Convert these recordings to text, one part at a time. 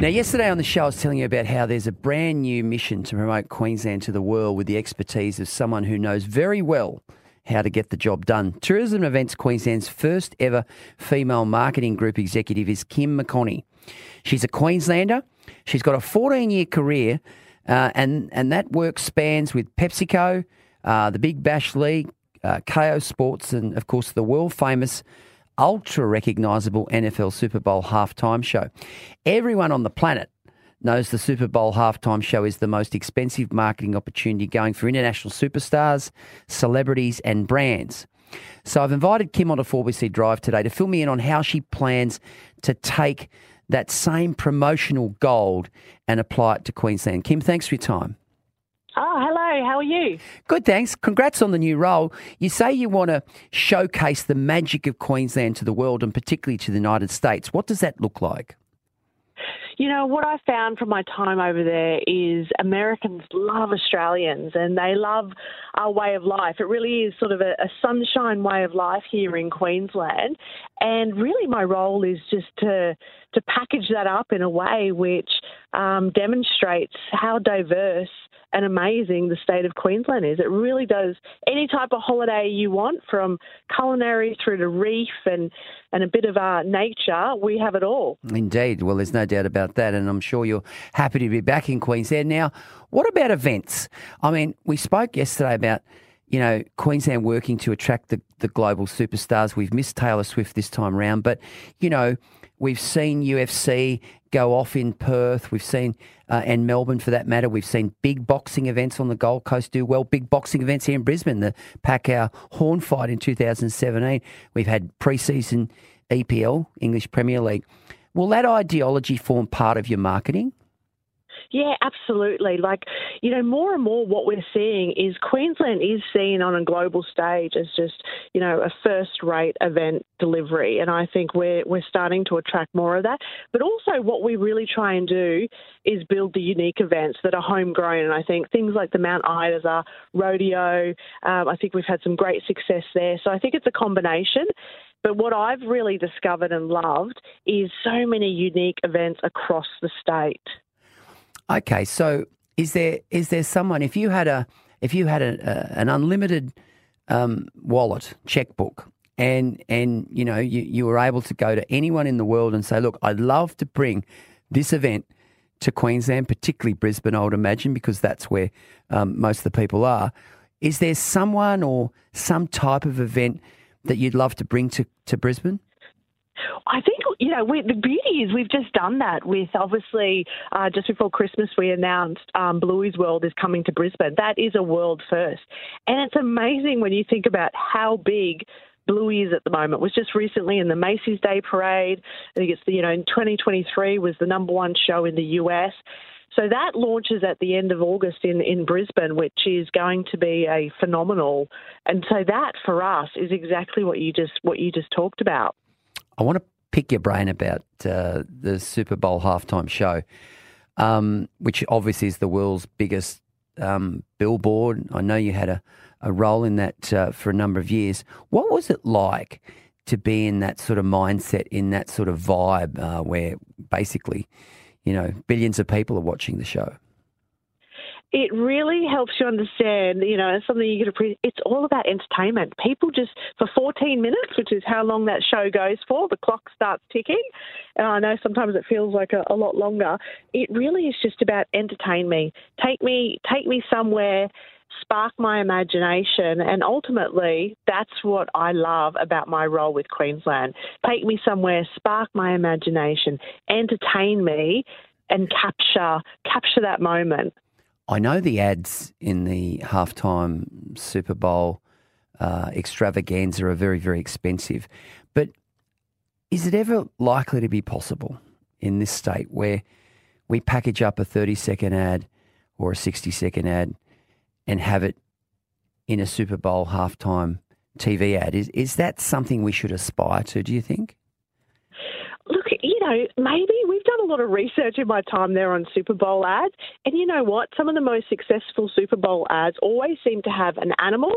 Now, yesterday on the show, I was telling you about how there's a brand new mission to promote Queensland to the world with the expertise of someone who knows very well how to get the job done. Tourism Events Queensland's first ever female marketing group executive is Kim McConnie. She's a Queenslander. She's got a 14 year career, uh, and, and that work spans with PepsiCo, uh, the Big Bash League, uh, Kayo Sports, and of course the world famous ultra recognisable NFL Super Bowl halftime show. Everyone on the planet knows the Super Bowl halftime show is the most expensive marketing opportunity going for international superstars, celebrities, and brands. So I've invited Kim onto 4BC Drive today to fill me in on how she plans to take that same promotional gold and apply it to Queensland. Kim, thanks for your time. Oh, hello. How are you? Good, thanks. Congrats on the new role. You say you want to showcase the magic of Queensland to the world and particularly to the United States. What does that look like? You know, what I found from my time over there is Americans love Australians and they love our way of life. It really is sort of a, a sunshine way of life here in Queensland. And really, my role is just to, to package that up in a way which um, demonstrates how diverse and amazing the state of Queensland is. It really does any type of holiday you want, from culinary through to reef and, and a bit of uh, nature, we have it all. Indeed. Well, there's no doubt about that. And I'm sure you're happy to be back in Queensland. Now, what about events? I mean, we spoke yesterday about you know, Queensland working to attract the, the global superstars. We've missed Taylor Swift this time round, but, you know, we've seen UFC go off in Perth. We've seen, uh, and Melbourne for that matter, we've seen big boxing events on the Gold Coast do well. Big boxing events here in Brisbane, the Pacquiao Horn fight in 2017. We've had preseason EPL, English Premier League. Will that ideology form part of your marketing? Yeah, absolutely. Like, you know, more and more what we're seeing is Queensland is seen on a global stage as just, you know, a first rate event delivery. And I think we're, we're starting to attract more of that. But also, what we really try and do is build the unique events that are homegrown. And I think things like the Mount Isa rodeo, um, I think we've had some great success there. So I think it's a combination. But what I've really discovered and loved is so many unique events across the state. Okay, so is there is there someone if you had a if you had a, a, an unlimited um, wallet checkbook and and you know you, you were able to go to anyone in the world and say, look, I'd love to bring this event to Queensland, particularly Brisbane, I would imagine, because that's where um, most of the people are. Is there someone or some type of event that you'd love to bring to, to Brisbane? I think you know we, the beauty is we've just done that with obviously uh, just before Christmas we announced um, Bluey's World is coming to Brisbane. That is a world first, and it's amazing when you think about how big Bluey is at the moment. It was just recently in the Macy's Day Parade. I think it's the, you know in 2023 was the number one show in the US. So that launches at the end of August in, in Brisbane, which is going to be a phenomenal. And so that for us is exactly what you just what you just talked about. I want to pick your brain about uh, the Super Bowl halftime show, um, which obviously is the world's biggest um, billboard. I know you had a, a role in that uh, for a number of years. What was it like to be in that sort of mindset, in that sort of vibe uh, where basically, you know, billions of people are watching the show? It really helps you understand, you know, something you can appreciate. It's all about entertainment. People just, for 14 minutes, which is how long that show goes for, the clock starts ticking. And I know sometimes it feels like a, a lot longer. It really is just about entertain me. Take me, take me somewhere spark my imagination. And ultimately, that's what I love about my role with Queensland. Take me somewhere, spark my imagination, entertain me, and capture capture that moment. I know the ads in the halftime Super Bowl uh, extravaganza are very, very expensive. But is it ever likely to be possible in this state where we package up a 30 second ad or a 60 second ad and have it in a Super Bowl halftime TV ad? Is, is that something we should aspire to, do you think? You know, maybe we've done a lot of research in my time there on Super Bowl ads. And you know what? Some of the most successful Super Bowl ads always seem to have an animal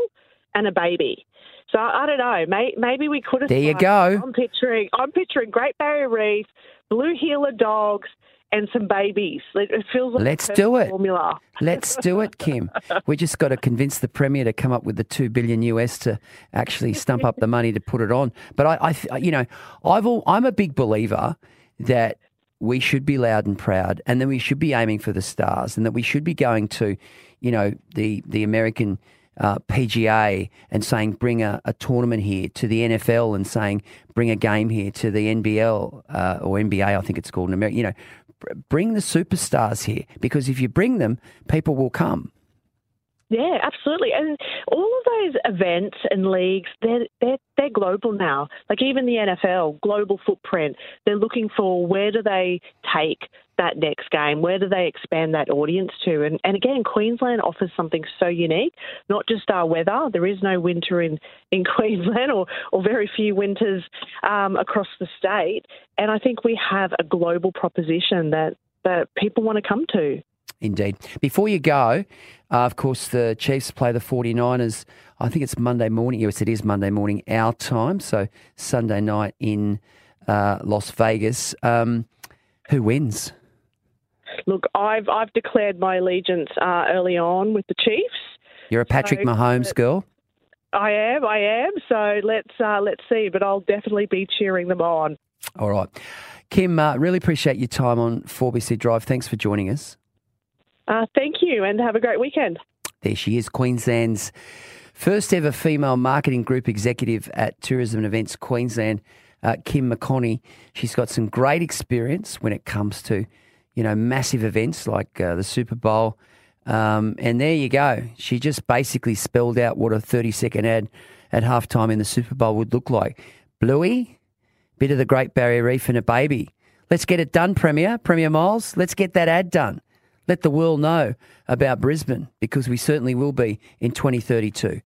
and a baby. So I don't know. May, maybe we could have. There you go. I'm picturing. I'm picturing Great Barrier Reef, blue heeler dogs, and some babies. It feels like Let's do it. Formula. Let's do it, Kim. We just got to convince the Premier to come up with the two billion US to actually stump up the money to put it on. But I, I you know, I've all, I'm a big believer that we should be loud and proud, and then we should be aiming for the stars, and that we should be going to, you know, the the American uh, PGA and saying bring a, a, tournament here to the NFL and saying bring a game here to the NBL uh, or NBA, I think it's called in America. You know, bring the superstars here because if you bring them, people will come. Yeah, absolutely. And all of those events and leagues, they're, they're, they're global now. Like even the NFL, global footprint. They're looking for where do they take that next game? Where do they expand that audience to? And, and again, Queensland offers something so unique, not just our weather. There is no winter in, in Queensland or, or very few winters um, across the state. And I think we have a global proposition that, that people want to come to. Indeed. Before you go, uh, of course, the Chiefs play the 49ers. I think it's Monday morning. Yes, it is Monday morning, our time. So Sunday night in uh, Las Vegas. Um, who wins? Look, I've I've declared my allegiance uh, early on with the Chiefs. You're a Patrick so, Mahomes girl. I am, I am. So let's uh, let's see, but I'll definitely be cheering them on. All right, Kim. Uh, really appreciate your time on 4BC Drive. Thanks for joining us. Uh, thank you, and have a great weekend. There she is, Queensland's first ever female marketing group executive at Tourism and Events Queensland, uh, Kim McConnie. She's got some great experience when it comes to, you know, massive events like uh, the Super Bowl. Um, and there you go. She just basically spelled out what a 30 second ad at halftime in the Super Bowl would look like. Bluey, bit of the Great Barrier Reef and a baby. Let's get it done, Premier. Premier Miles, let's get that ad done let the world know about Brisbane because we certainly will be in 2032.